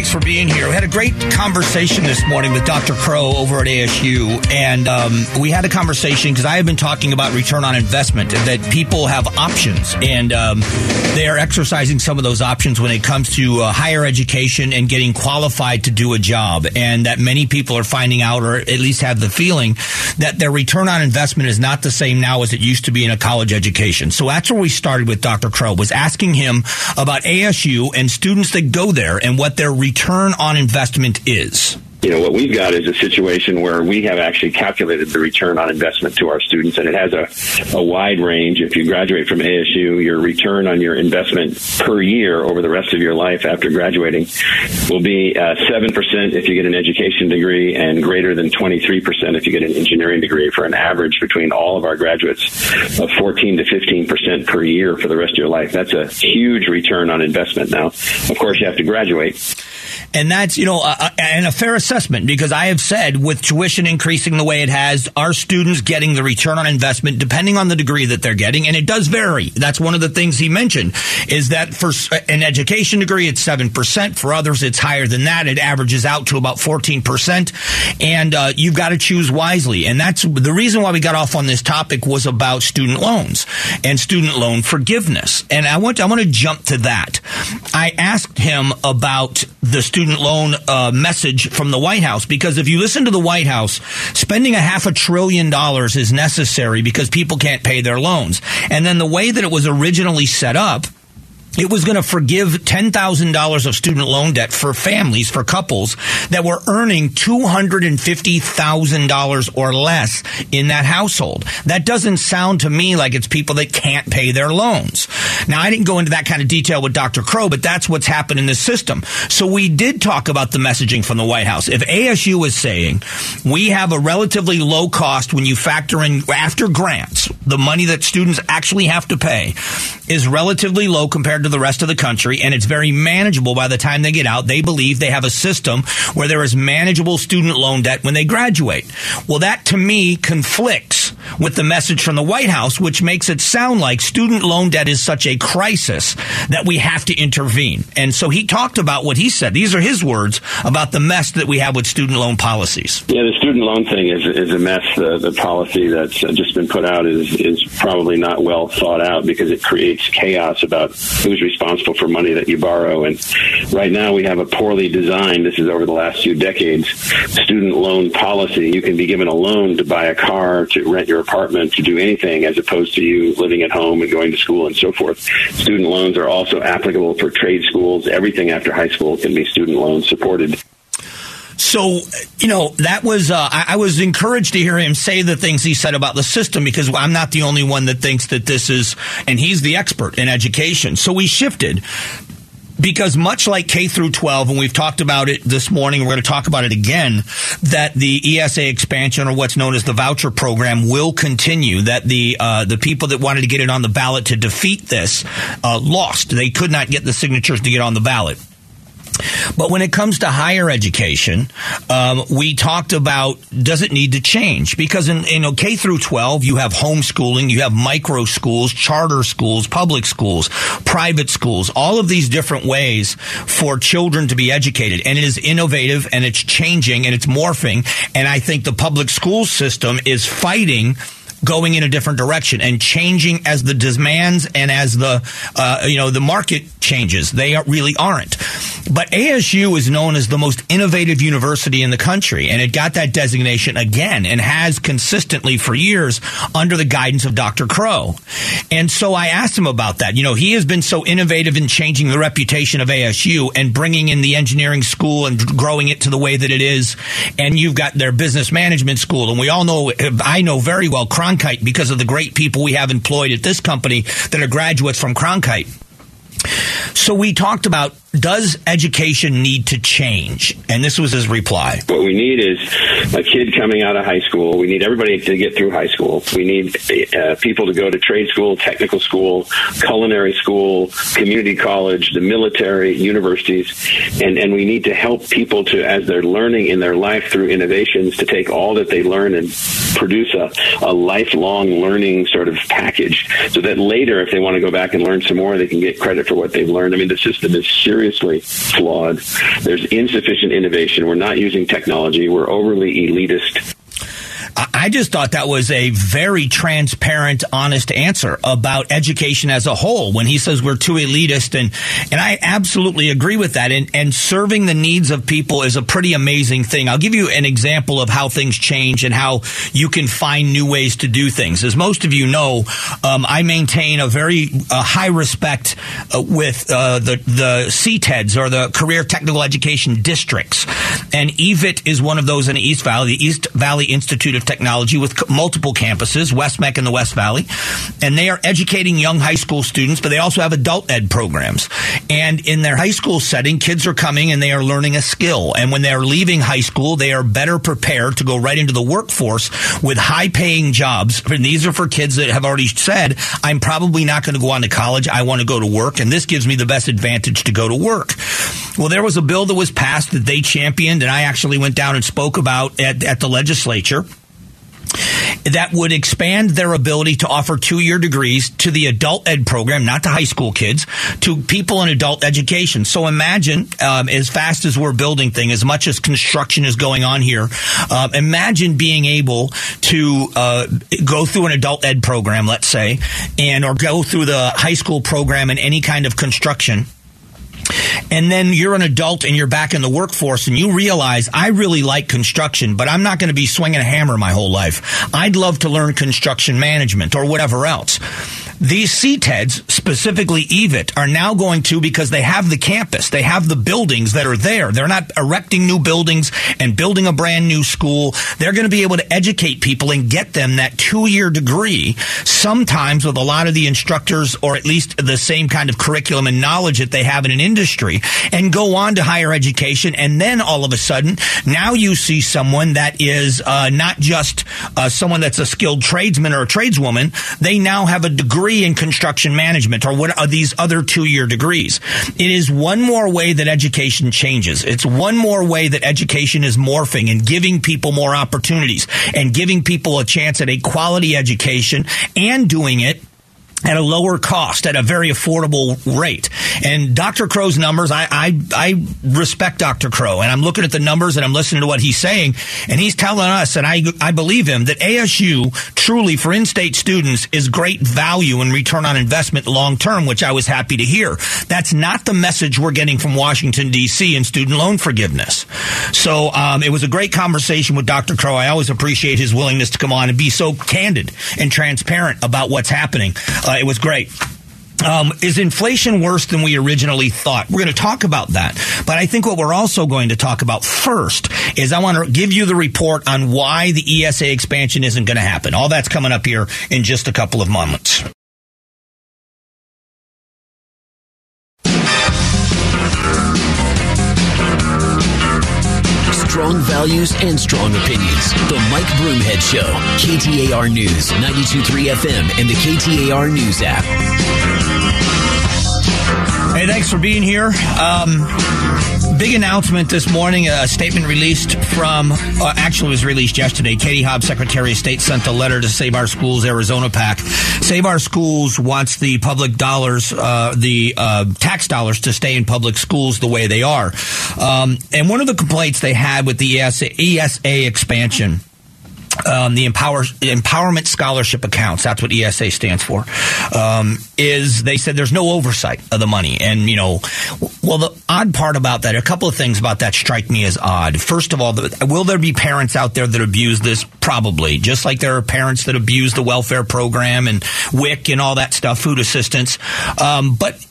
Thanks for being here. We had a great conversation this morning with Dr. Crow over at ASU, and um, we had a conversation because I have been talking about return on investment that people have options, and um, they are exercising some of those options when it comes to uh, higher education and getting qualified to do a job, and that many people are finding out, or at least have the feeling that their return on investment is not the same now as it used to be in a college education. So that's where we started with Dr. Crow was asking him about ASU and students that go there and what their return on investment is you know, what we've got is a situation where we have actually calculated the return on investment to our students, and it has a, a wide range. If you graduate from ASU, your return on your investment per year over the rest of your life after graduating will be uh, 7% if you get an education degree and greater than 23% if you get an engineering degree for an average between all of our graduates of 14 to 15% per year for the rest of your life. That's a huge return on investment. Now, of course, you have to graduate. And that's, you know, uh, and a fair assessment because I have said with tuition increasing the way it has, our students getting the return on investment depending on the degree that they're getting. And it does vary. That's one of the things he mentioned is that for an education degree, it's 7%. For others, it's higher than that. It averages out to about 14%. And uh, you've got to choose wisely. And that's the reason why we got off on this topic was about student loans and student loan forgiveness. And I want, I want to jump to that. I asked him about the student student loan uh, message from the White House because if you listen to the White House, spending a half a trillion dollars is necessary because people can't pay their loans. And then the way that it was originally set up, it was going to forgive $10,000 of student loan debt for families, for couples that were earning $250,000 or less in that household. That doesn't sound to me like it's people that can't pay their loans. Now, I didn't go into that kind of detail with Dr. Crow, but that's what's happened in this system. So we did talk about the messaging from the White House. If ASU is saying we have a relatively low cost when you factor in after grants, the money that students actually have to pay is relatively low compared compared to the rest of the country, and it's very manageable by the time they get out. They believe they have a system where there is manageable student loan debt when they graduate. Well, that to me conflicts with the message from the White House, which makes it sound like student loan debt is such a crisis that we have to intervene. And so he talked about what he said. These are his words about the mess that we have with student loan policies. Yeah, the student loan thing is, is a mess. Uh, the policy that's just been put out is, is probably not well thought out because it creates chaos about who's responsible for money that you borrow. And right now we have a poorly designed, this is over the last few decades, student loan policy. You can be given a loan to buy a car, to rent your apartment, to do anything as opposed to you living at home and going to school and so forth. Student loans are also applicable for trade schools. Everything after high school can be student loan supported. So, you know, that was, uh, I, I, was encouraged to hear him say the things he said about the system because I'm not the only one that thinks that this is, and he's the expert in education. So we shifted because much like K through 12, and we've talked about it this morning, we're going to talk about it again, that the ESA expansion or what's known as the voucher program will continue. That the uh, the people that wanted to get it on the ballot to defeat this uh, lost. They could not get the signatures to get on the ballot. But when it comes to higher education, um, we talked about does it need to change? Because in know K through 12, you have homeschooling, you have micro schools, charter schools, public schools, private schools, all of these different ways for children to be educated, and it is innovative and it's changing and it's morphing. And I think the public school system is fighting going in a different direction and changing as the demands and as the uh, you know the market changes. They really aren't. But ASU is known as the most innovative university in the country, and it got that designation again and has consistently for years under the guidance of Dr. Crow. And so I asked him about that. You know, he has been so innovative in changing the reputation of ASU and bringing in the engineering school and growing it to the way that it is. And you've got their business management school, and we all know, I know very well Cronkite because of the great people we have employed at this company that are graduates from Cronkite. So we talked about does education need to change? And this was his reply. What we need is a kid coming out of high school. We need everybody to get through high school. We need uh, people to go to trade school, technical school, culinary school, community college, the military, universities, and, and we need to help people to, as they're learning in their life through innovations, to take all that they learn and produce a, a lifelong learning sort of package so that later, if they want to go back and learn some more, they can get credit for what they've learned. I mean, the system is seriously flawed. There's insufficient innovation. We're not using technology. We're overly elitist. I just thought that was a very transparent, honest answer about education as a whole. When he says we're too elitist, and and I absolutely agree with that. And and serving the needs of people is a pretty amazing thing. I'll give you an example of how things change and how you can find new ways to do things. As most of you know, um, I maintain a very uh, high respect uh, with uh, the the CTEDs or the Career Technical Education Districts, and EVIT is one of those in the East Valley, the East Valley Institute of Technology with multiple campuses, West-MEC in the West Valley, and they are educating young high school students, but they also have adult ed programs. And in their high school setting, kids are coming and they are learning a skill. And when they're leaving high school, they are better prepared to go right into the workforce with high paying jobs. And these are for kids that have already said, I'm probably not going to go on to college. I want to go to work. And this gives me the best advantage to go to work. Well, there was a bill that was passed that they championed, and I actually went down and spoke about at, at the legislature that would expand their ability to offer two year degrees to the adult ed program, not to high school kids, to people in adult education. So imagine, um, as fast as we're building things, as much as construction is going on here, uh, imagine being able to uh, go through an adult ed program, let's say, and or go through the high school program in any kind of construction and then you're an adult and you're back in the workforce and you realize I really like construction, but I'm not going to be swinging a hammer my whole life. I'd love to learn construction management or whatever else. These CTEDs, specifically EVIT, are now going to, because they have the campus, they have the buildings that are there. They're not erecting new buildings and building a brand new school. They're going to be able to educate people and get them that two year degree, sometimes with a lot of the instructors or at least the same kind of curriculum and knowledge that they have in an industry and go on to higher education. And then all of a sudden, now you see someone that is uh, not just uh, someone that's a skilled tradesman or a tradeswoman. They now have a degree degree in construction management or what are these other two year degrees. It is one more way that education changes. It's one more way that education is morphing and giving people more opportunities and giving people a chance at a quality education and doing it at a lower cost, at a very affordable rate. And Dr. Crow's numbers, I, I, I respect Dr. Crow, and I'm looking at the numbers and I'm listening to what he's saying, and he's telling us, and I, I believe him, that ASU truly for in-state students is great value and return on investment long term, which I was happy to hear. That's not the message we're getting from Washington D.C. in student loan forgiveness. So um, it was a great conversation with Dr. Crow. I always appreciate his willingness to come on and be so candid and transparent about what's happening. Uh, it was great. Um, is inflation worse than we originally thought? We're going to talk about that. But I think what we're also going to talk about first is I want to give you the report on why the ESA expansion isn't going to happen. All that's coming up here in just a couple of moments. Strong values and strong opinions. The Mike Broomhead Show. KTAR News, 92.3 FM, and the KTAR News app. Hey, thanks for being here. Um, big announcement this morning. A statement released from, uh, actually was released yesterday. Katie Hobbs, Secretary of State, sent a letter to Save Our Schools Arizona PAC. Save Our Schools wants the public dollars, uh, the uh, tax dollars to stay in public schools the way they are. Um, and one of the complaints they had with the ESA, ESA expansion um, the empower, empowerment scholarship accounts that's what esa stands for um, is they said there's no oversight of the money. And you know well the odd part about that a couple of things about that strike me as odd. First of all the, will there be parents out there that abuse this? Probably. Just like there are parents that abuse the welfare program and wic and all that stuff food assistance. Um, but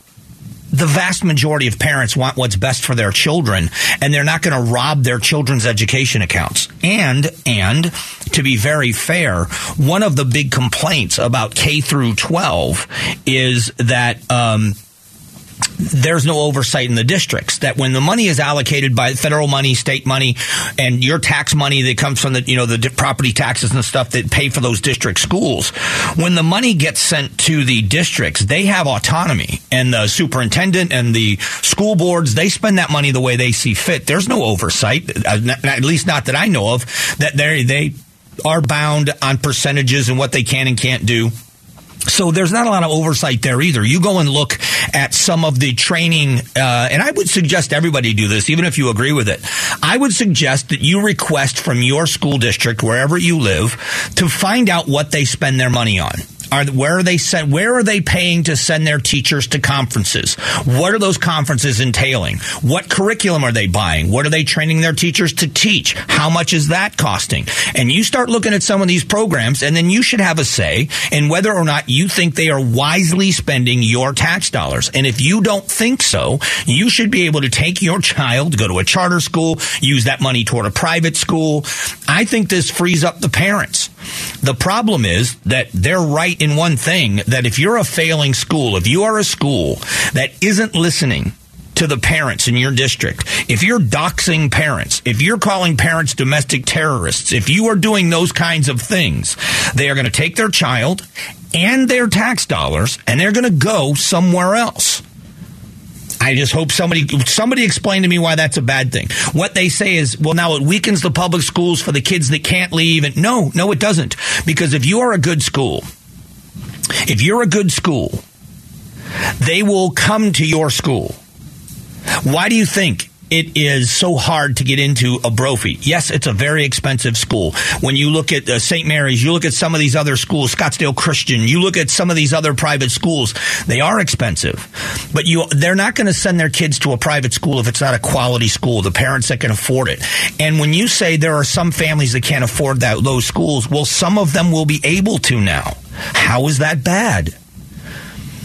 the vast majority of parents want what's best for their children and they're not going to rob their children's education accounts. And and to be very fair one of the big complaints about k through 12 is that um, there's no oversight in the districts. That when the money is allocated by federal money, state money, and your tax money that comes from the you know the property taxes and stuff that pay for those district schools, when the money gets sent to the districts, they have autonomy, and the superintendent and the school boards they spend that money the way they see fit. There's no oversight, uh, at least not that I know of. That they they are bound on percentages and what they can and can't do. So there's not a lot of oversight there either. You go and look at some of the training, uh, and I would suggest everybody do this, even if you agree with it. I would suggest that you request from your school district, wherever you live, to find out what they spend their money on. Are where are they sent? Where are they paying to send their teachers to conferences? What are those conferences entailing? What curriculum are they buying? What are they training their teachers to teach? How much is that costing? And you start looking at some of these programs, and then you should have a say in whether or not you think they are wisely spending your tax dollars. And if you don't think so, you should be able to take your child, go to a charter school, use that money toward a private school. I think this frees up the parents. The problem is that they're right in one thing that if you're a failing school, if you are a school that isn't listening to the parents in your district, if you're doxing parents, if you're calling parents domestic terrorists, if you are doing those kinds of things, they are going to take their child and their tax dollars and they're going to go somewhere else. I just hope somebody somebody explain to me why that's a bad thing. What they say is, well, now it weakens the public schools for the kids that can't leave. And no, no, it doesn't. Because if you are a good school, if you're a good school, they will come to your school. Why do you think it is so hard to get into a Brophy. Yes, it's a very expensive school. When you look at uh, St. Mary's, you look at some of these other schools, Scottsdale Christian, you look at some of these other private schools, they are expensive. But you they're not going to send their kids to a private school if it's not a quality school, the parents that can afford it. And when you say there are some families that can't afford that those schools, well some of them will be able to now. How is that bad?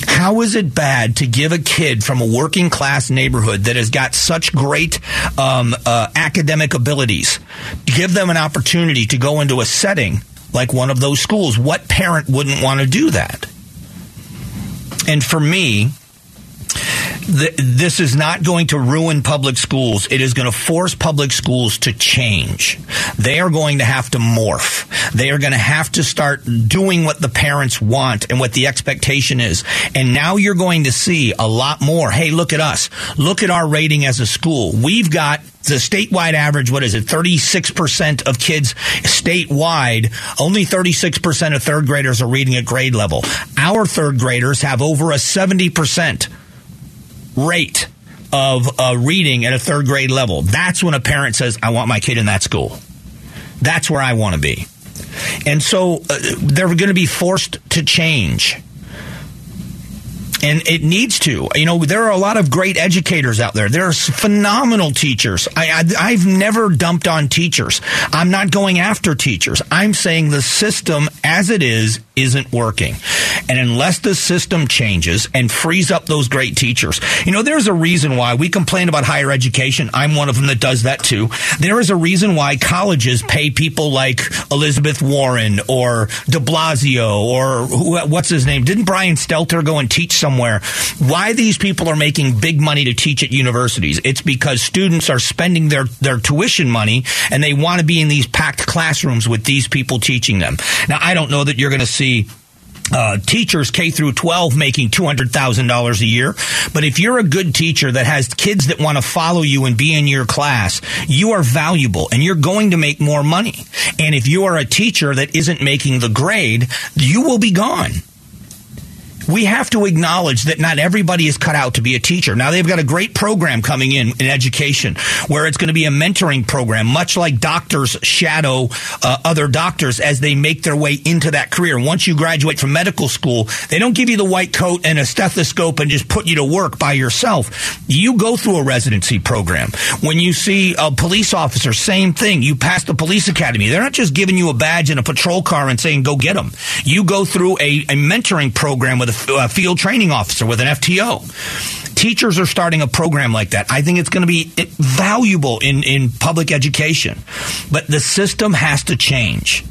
How is it bad to give a kid from a working class neighborhood that has got such great um, uh, academic abilities, give them an opportunity to go into a setting like one of those schools? What parent wouldn't want to do that? And for me, this is not going to ruin public schools. It is going to force public schools to change. They are going to have to morph. They are going to have to start doing what the parents want and what the expectation is. And now you're going to see a lot more. Hey, look at us. Look at our rating as a school. We've got the statewide average, what is it, 36% of kids statewide, only 36% of third graders are reading at grade level. Our third graders have over a 70% rate of uh, reading at a third grade level. That's when a parent says, I want my kid in that school. That's where I want to be. And so uh, they're going to be forced to change and it needs to. You know, there are a lot of great educators out there. There are phenomenal teachers. I, I, have never dumped on teachers. I'm not going after teachers. I'm saying the system as it is isn't working. And unless the system changes and frees up those great teachers, you know, there's a reason why we complain about higher education. I'm one of them that does that too. There is a reason why colleges pay people like Elizabeth Warren or de Blasio or who, what's his name? Didn't Brian Stelter go and teach somewhere? Why these people are making big money to teach at universities? It's because students are spending their, their tuition money and they want to be in these packed classrooms with these people teaching them. Now, I don't know that you're going to see see uh, teachers K through 12 making $200,000 a year. But if you're a good teacher that has kids that want to follow you and be in your class, you are valuable and you're going to make more money. And if you are a teacher that isn't making the grade, you will be gone we have to acknowledge that not everybody is cut out to be a teacher. Now they've got a great program coming in in education where it's going to be a mentoring program, much like doctors shadow uh, other doctors as they make their way into that career. Once you graduate from medical school, they don't give you the white coat and a stethoscope and just put you to work by yourself. You go through a residency program. When you see a police officer, same thing. You pass the police academy. They're not just giving you a badge and a patrol car and saying, go get them. You go through a, a mentoring program with a a field training officer with an FTO. Teachers are starting a program like that. I think it's going to be valuable in, in public education. But the system has to change.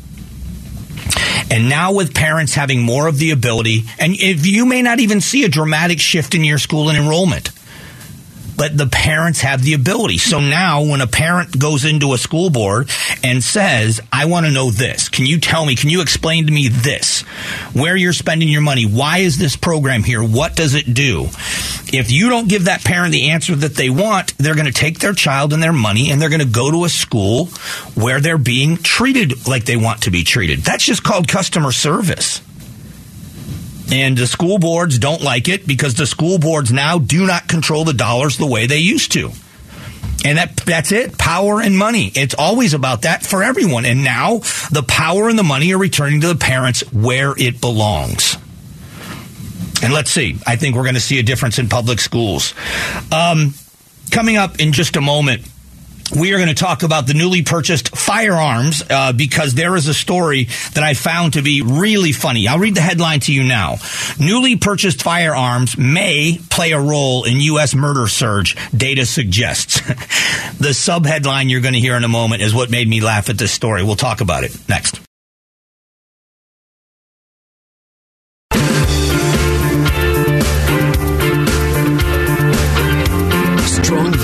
And now with parents having more of the ability, and if you may not even see a dramatic shift in your school and enrollment, but the parents have the ability. So now when a parent goes into a school board and says, I want to know this, can you tell me, can you explain to me this, where you're spending your money? Why is this program here? What does it do? If you don't give that parent the answer that they want, they're going to take their child and their money and they're going to go to a school where they're being treated like they want to be treated. That's just called customer service. And the school boards don't like it because the school boards now do not control the dollars the way they used to. And that that's it. Power and money. It's always about that for everyone. And now the power and the money are returning to the parents where it belongs. And let's see. I think we're going to see a difference in public schools. Um, coming up in just a moment we are going to talk about the newly purchased firearms uh, because there is a story that I found to be really funny. I'll read the headline to you now. Newly purchased firearms may play a role in U.S. murder surge, data suggests. the subheadline you're going to hear in a moment is what made me laugh at this story. We'll talk about it next.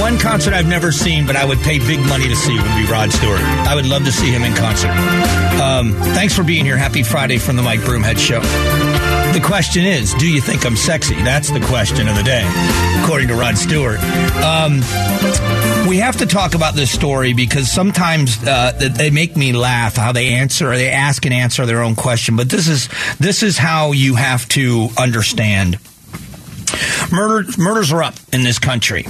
One concert I've never seen, but I would pay big money to see, would be Rod Stewart. I would love to see him in concert. Um, thanks for being here. Happy Friday from the Mike Broomhead Show. The question is, do you think I'm sexy? That's the question of the day, according to Rod Stewart. Um, we have to talk about this story because sometimes uh, they make me laugh how they answer, or they ask and answer their own question. But this is this is how you have to understand. Murder, murders are up in this country.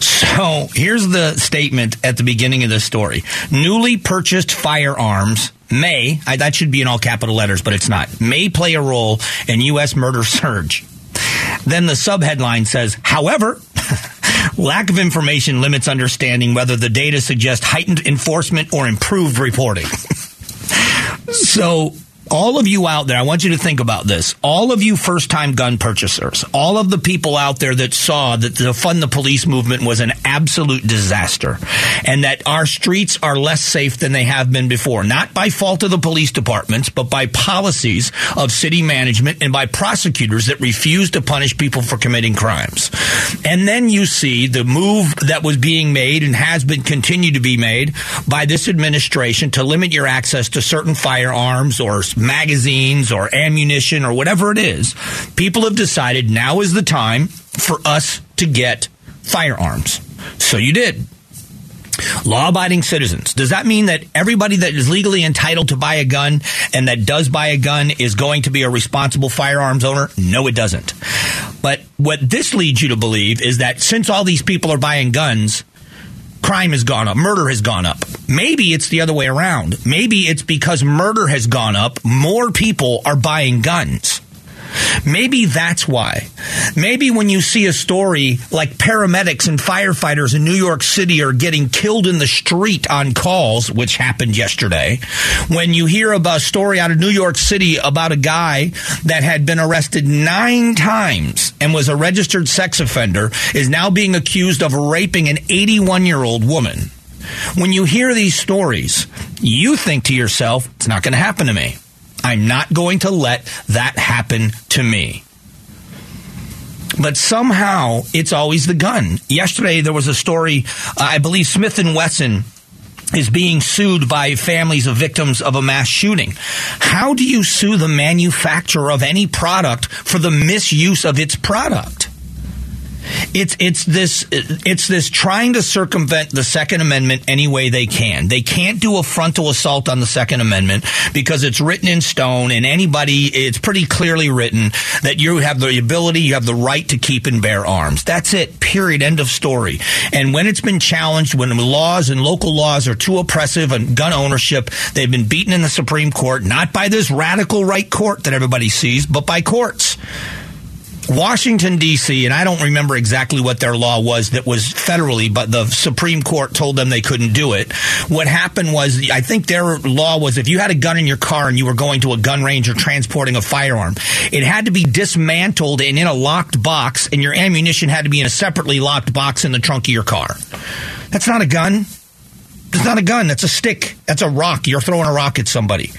So here's the statement at the beginning of this story. Newly purchased firearms may, I, that should be in all capital letters, but it's not, may play a role in U.S. murder surge. Then the subheadline says, however, Lack of information limits understanding whether the data suggests heightened enforcement or improved reporting. so all of you out there, I want you to think about this. All of you first time gun purchasers, all of the people out there that saw that the fund the police movement was an absolute disaster and that our streets are less safe than they have been before, not by fault of the police departments, but by policies of city management and by prosecutors that refuse to punish people for committing crimes. And then you see the move that was being made and has been continued to be made by this administration to limit your access to certain firearms or magazines or ammunition or whatever it is, people have decided now is the time for us to get firearms. So you did. Law abiding citizens. Does that mean that everybody that is legally entitled to buy a gun and that does buy a gun is going to be a responsible firearms owner? No, it doesn't. But what this leads you to believe is that since all these people are buying guns, crime has gone up, murder has gone up. Maybe it's the other way around. Maybe it's because murder has gone up, more people are buying guns. Maybe that's why. Maybe when you see a story like paramedics and firefighters in New York City are getting killed in the street on calls, which happened yesterday, when you hear about a story out of New York City about a guy that had been arrested nine times and was a registered sex offender, is now being accused of raping an 81 year old woman. When you hear these stories, you think to yourself, it's not going to happen to me. I'm not going to let that happen to me. But somehow it's always the gun. Yesterday there was a story, uh, I believe Smith and Wesson is being sued by families of victims of a mass shooting. How do you sue the manufacturer of any product for the misuse of its product? It's it's this it's this trying to circumvent the Second Amendment any way they can. They can't do a frontal assault on the Second Amendment because it's written in stone, and anybody it's pretty clearly written that you have the ability, you have the right to keep and bear arms. That's it. Period. End of story. And when it's been challenged, when laws and local laws are too oppressive on gun ownership, they've been beaten in the Supreme Court, not by this radical right court that everybody sees, but by courts. Washington, D.C., and I don't remember exactly what their law was that was federally, but the Supreme Court told them they couldn't do it. What happened was, I think their law was if you had a gun in your car and you were going to a gun range or transporting a firearm, it had to be dismantled and in a locked box, and your ammunition had to be in a separately locked box in the trunk of your car. That's not a gun. That's not a gun. That's a stick. That's a rock. You're throwing a rock at somebody.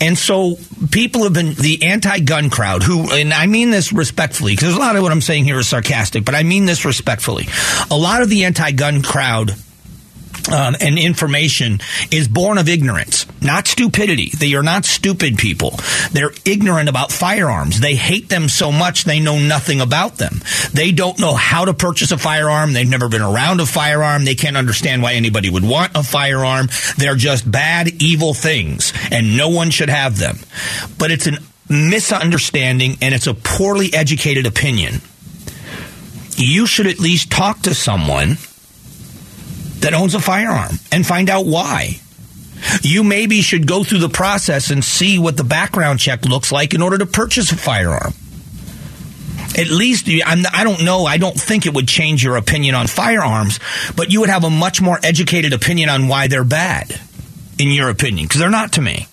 And so people have been the anti-gun crowd who, and I mean this respectfully, because a lot of what I'm saying here is sarcastic, but I mean this respectfully. A lot of the anti-gun crowd um, and information is born of ignorance, not stupidity. They are not stupid people. They're ignorant about firearms. They hate them so much they know nothing about them. They don't know how to purchase a firearm. They've never been around a firearm. They can't understand why anybody would want a firearm. They're just bad, evil things, and no one should have them. But it's a misunderstanding and it's a poorly educated opinion. You should at least talk to someone that owns a firearm and find out why. You maybe should go through the process and see what the background check looks like in order to purchase a firearm. At least, I don't know, I don't think it would change your opinion on firearms, but you would have a much more educated opinion on why they're bad, in your opinion, because they're not to me.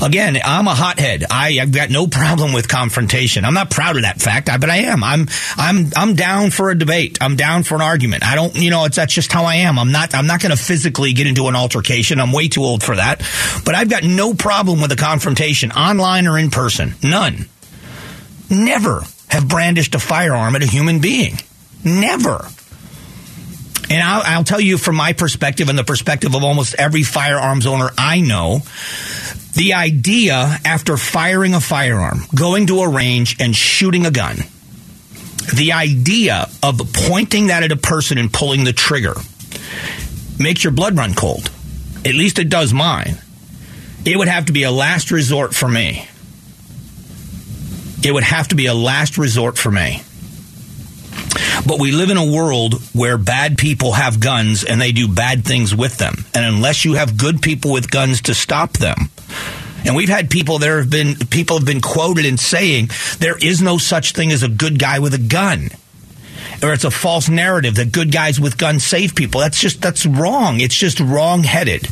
Again, I'm a hothead. I, have got no problem with confrontation. I'm not proud of that fact, but I am. I'm I'm I'm down for a debate. I'm down for an argument. I don't, you know, it's that's just how I am. I'm not I'm not going to physically get into an altercation. I'm way too old for that. But I've got no problem with a confrontation, online or in person. None. Never have brandished a firearm at a human being. Never. And I'll, I'll, tell you from my perspective and the perspective of almost every firearms owner I know, the idea after firing a firearm, going to a range and shooting a gun, the idea of pointing that at a person and pulling the trigger makes your blood run cold. At least it does mine. It would have to be a last resort for me. It would have to be a last resort for me. But we live in a world where bad people have guns and they do bad things with them. And unless you have good people with guns to stop them, and we've had people there have been people have been quoted in saying there is no such thing as a good guy with a gun. Or it's a false narrative that good guys with guns save people. That's just that's wrong. It's just wrong headed.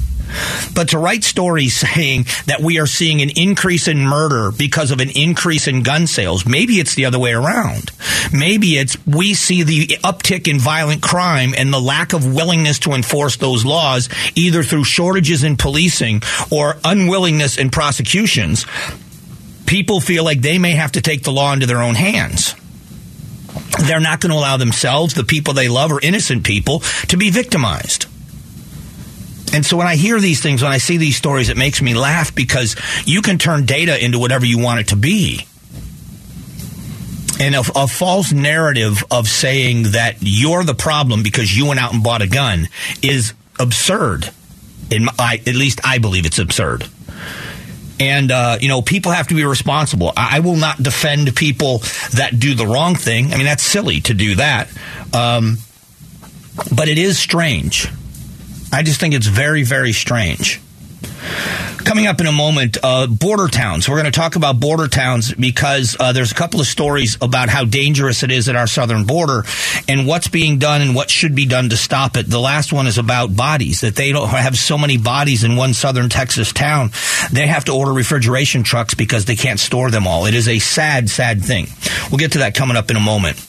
But to write stories saying that we are seeing an increase in murder because of an increase in gun sales, maybe it's the other way around. Maybe it's we see the uptick in violent crime and the lack of willingness to enforce those laws, either through shortages in policing or unwillingness in prosecutions. People feel like they may have to take the law into their own hands they're not going to allow themselves, the people they love, or innocent people to be victimized. And so when I hear these things, when I see these stories, it makes me laugh because you can turn data into whatever you want it to be. And a, a, false narrative of saying that you're the problem because you went out and bought a gun is absurd. In my, at least I believe it's absurd. And, uh, you know, people have to be responsible. I, I, will not defend people that do the wrong thing. I mean, that's silly to do that. Um, but it is strange I just think it's very, very strange. Coming up in a moment, uh, border towns. We're going to talk about border towns because uh, there's a couple of stories about how dangerous it is at our southern border and what's being done and what should be done to stop it. The last one is about bodies, that they don't have so many bodies in one southern Texas town. They have to order refrigeration trucks because they can't store them all. It is a sad, sad thing. We'll get to that coming up in a moment.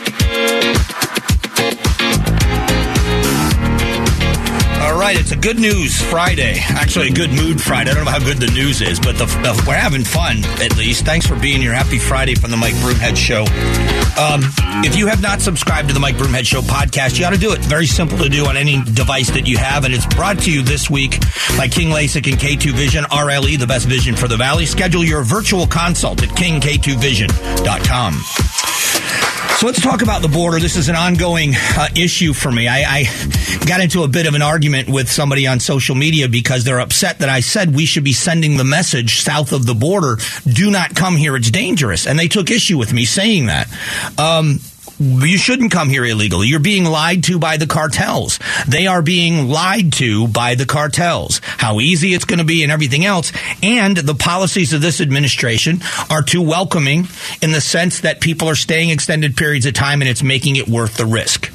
Right, it's a good news Friday. Actually, a good mood Friday. I don't know how good the news is, but the, the, we're having fun at least. Thanks for being here. Happy Friday from the Mike Broomhead Show. Um, if you have not subscribed to the Mike Broomhead Show podcast, you got to do it. Very simple to do on any device that you have, and it's brought to you this week by King LASIK and K2 Vision, RLE, the best vision for the Valley. Schedule your virtual consult at kingk2vision.com. So let's talk about the border. This is an ongoing uh, issue for me. I, I, got into a bit of an argument with somebody on social media because they're upset that I said we should be sending the message south of the border do not come here, it's dangerous. And they took issue with me saying that. Um, you shouldn't come here illegally. You're being lied to by the cartels. They are being lied to by the cartels. How easy it's going to be and everything else. And the policies of this administration are too welcoming in the sense that people are staying extended periods of time and it's making it worth the risk.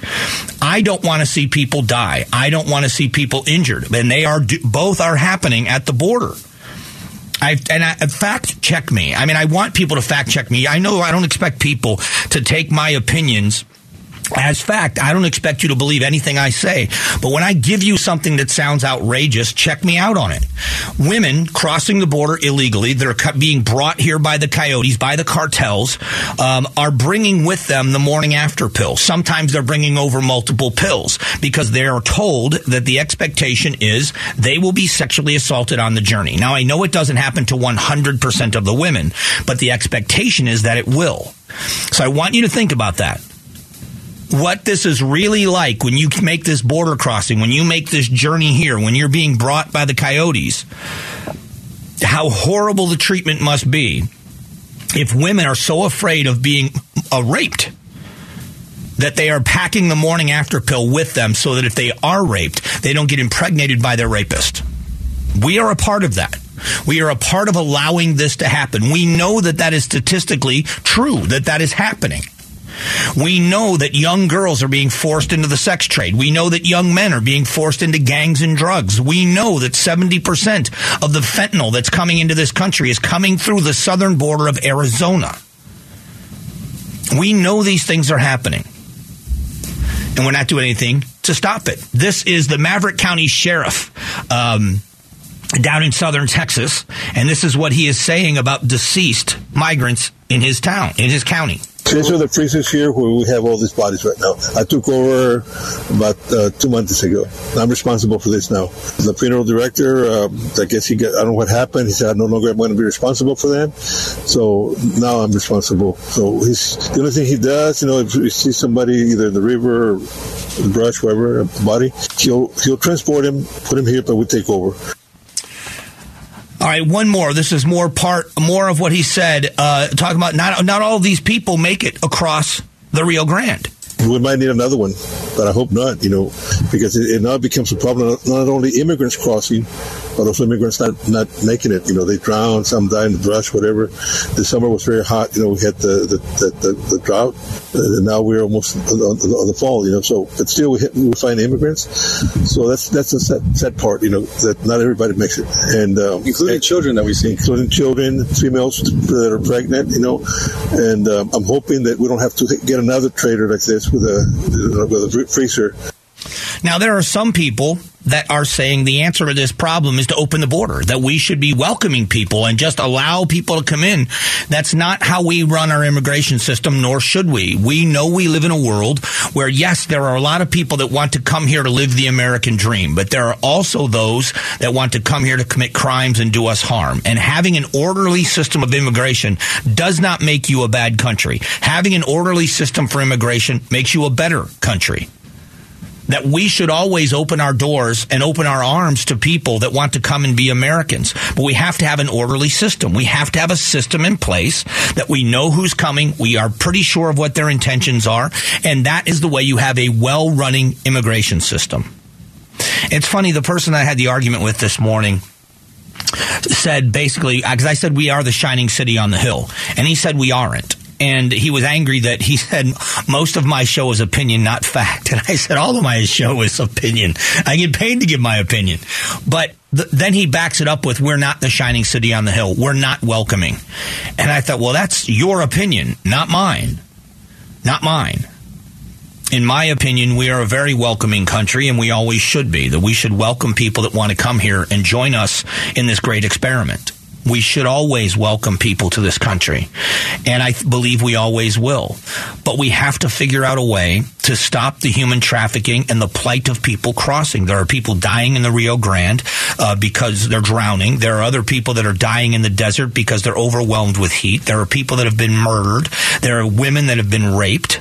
I don't want to see people die. I don't want to see people injured. And they are, both are happening at the border. I and I, uh, fact check me. I mean, I want people to fact check me. I know I don't expect people to take my opinions as fact. I don't expect you to believe anything I say. But when I give you something that sounds outrageous, check me out on it. Women crossing the border illegally, they're being brought here by the coyotes, by the cartels, um, are bringing with them the morning after pill. Sometimes they're bringing over multiple pills because they are told that the expectation is they will be sexually assaulted on the journey. Now, I know it doesn't happen to 100% of the women, but the expectation is that it will. So I want you to think about that what this is really like when you make this border crossing, when you make this journey here, when you're being brought by the coyotes, how horrible the treatment must be if women are so afraid of being uh, raped that they are packing the morning after pill with them so that if they are raped, they don't get impregnated by their rapist. We are a part of that. We are a part of allowing this to happen. We know that that is statistically true, that that is happening. We know that young girls are being forced into the sex trade. We know that young men are being forced into gangs and drugs. We know that 70% of the fentanyl that's coming into this country is coming through the southern border of Arizona. We know these things are happening. And we're not doing anything to stop it. This is the Maverick County Sheriff. Um, down in southern Texas, and this is what he is saying about deceased migrants in his town, in his county. These are the freezers here where we have all these bodies right now. I took over about uh, two months ago. I'm responsible for this now. The funeral director, uh, I guess he got, I don't know what happened. He said, I no longer am going to be responsible for them. So now I'm responsible. So he's, the only thing he does, you know, if you see somebody either in the river or the brush, wherever, the body, he'll, he'll transport him, put him here, but we take over. All right, one more. This is more part, more of what he said. Uh, talking about not not all these people make it across the Rio Grande. We might need another one, but I hope not. You know, because it, it now becomes a problem. Not only immigrants crossing, but also immigrants not, not making it. You know, they drown, some die in the brush, whatever. The summer was very hot. You know, we had the the, the, the, the drought, and now we're almost on, on, the fall. You know, so but still we, hit, we find immigrants. So that's that's a sad, sad part. You know, that not everybody makes it, and um, including and, children that we see, including children, females that are pregnant. You know, and um, I'm hoping that we don't have to get another trader like this with a with a freezer. Now there are some people that are saying the answer to this problem is to open the border, that we should be welcoming people and just allow people to come in. That's not how we run our immigration system, nor should we. We know we live in a world where, yes, there are a lot of people that want to come here to live the American dream, but there are also those that want to come here to commit crimes and do us harm. And having an orderly system of immigration does not make you a bad country. Having an orderly system for immigration makes you a better country that we should always open our doors and open our arms to people that want to come and be Americans. But we have to have an orderly system. We have to have a system in place that we know who's coming. We are pretty sure of what their intentions are. And that is the way you have a well running immigration system. It's funny, the person I had the argument with this morning said basically, because I said we are the shining city on the hill. And he said we aren't and he was angry that he said most of my show is opinion, not fact. And I said all of my show is opinion. I get paid to give my opinion, but th- then he backs it up with "We're not the shining city on the hill. We're not welcoming." And I thought, well, that's your opinion, not mine, not mine. In my opinion, we are a very welcoming country, and we always should be. That we should welcome people that want to come here and join us in this great experiment. We should always welcome people to this country. And I believe we always will. But we have to figure out a way to stop the human trafficking and the plight of people crossing. There are people dying in the Rio Grande uh, because they're drowning. There are other people that are dying in the desert because they're overwhelmed with heat. There are people that have been murdered. There are women that have been raped.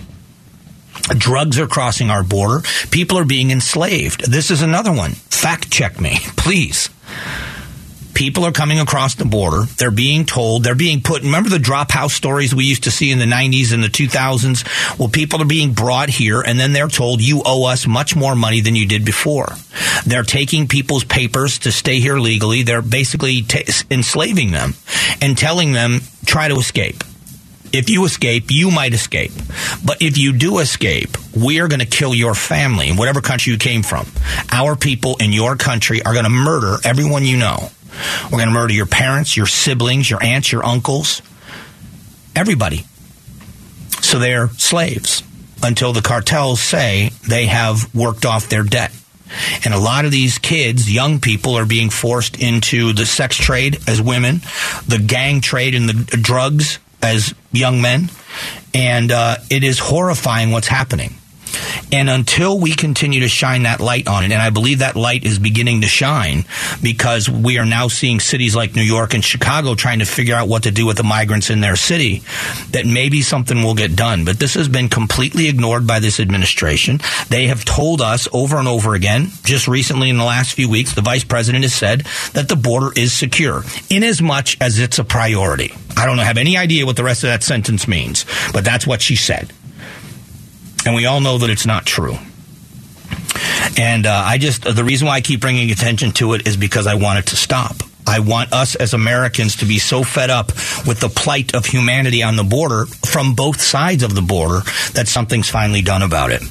Drugs are crossing our border. People are being enslaved. This is another one. Fact check me, please. People are coming across the border. They're being told, they're being put, remember the drop house stories we used to see in the 90s and the 2000s? Well, people are being brought here and then they're told you owe us much more money than you did before. They're taking people's papers to stay here legally. They're basically t- enslaving them and telling them, try to escape. If you escape, you might escape. But if you do escape, we are going to kill your family in whatever country you came from. Our people in your country are going to murder everyone you know. We're going to murder your parents, your siblings, your aunts, your uncles, everybody. So they're slaves until the cartels say they have worked off their debt. And a lot of these kids, young people, are being forced into the sex trade as women, the gang trade in the drugs as young men. And uh, it is horrifying what's happening. And until we continue to shine that light on it, and I believe that light is beginning to shine because we are now seeing cities like New York and Chicago trying to figure out what to do with the migrants in their city, that maybe something will get done. But this has been completely ignored by this administration. They have told us over and over again, just recently in the last few weeks, the vice president has said that the border is secure, in as much as it's a priority. I don't have any idea what the rest of that sentence means, but that's what she said. And we all know that it's not true. And uh, I just, the reason why I keep bringing attention to it is because I want it to stop. I want us as Americans to be so fed up with the plight of humanity on the border from both sides of the border that something's finally done about it.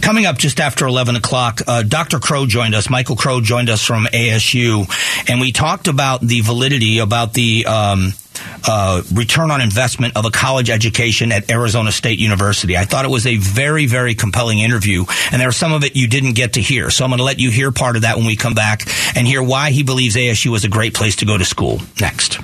Coming up just after 11 o'clock, uh, Dr. Crow joined us. Michael Crow joined us from ASU, and we talked about the validity, about the um, uh, return on investment of a college education at Arizona State University. I thought it was a very, very compelling interview, and there's some of it you didn't get to hear. So I'm going to let you hear part of that when we come back and hear why he believes ASU is a great place to go to school. Next.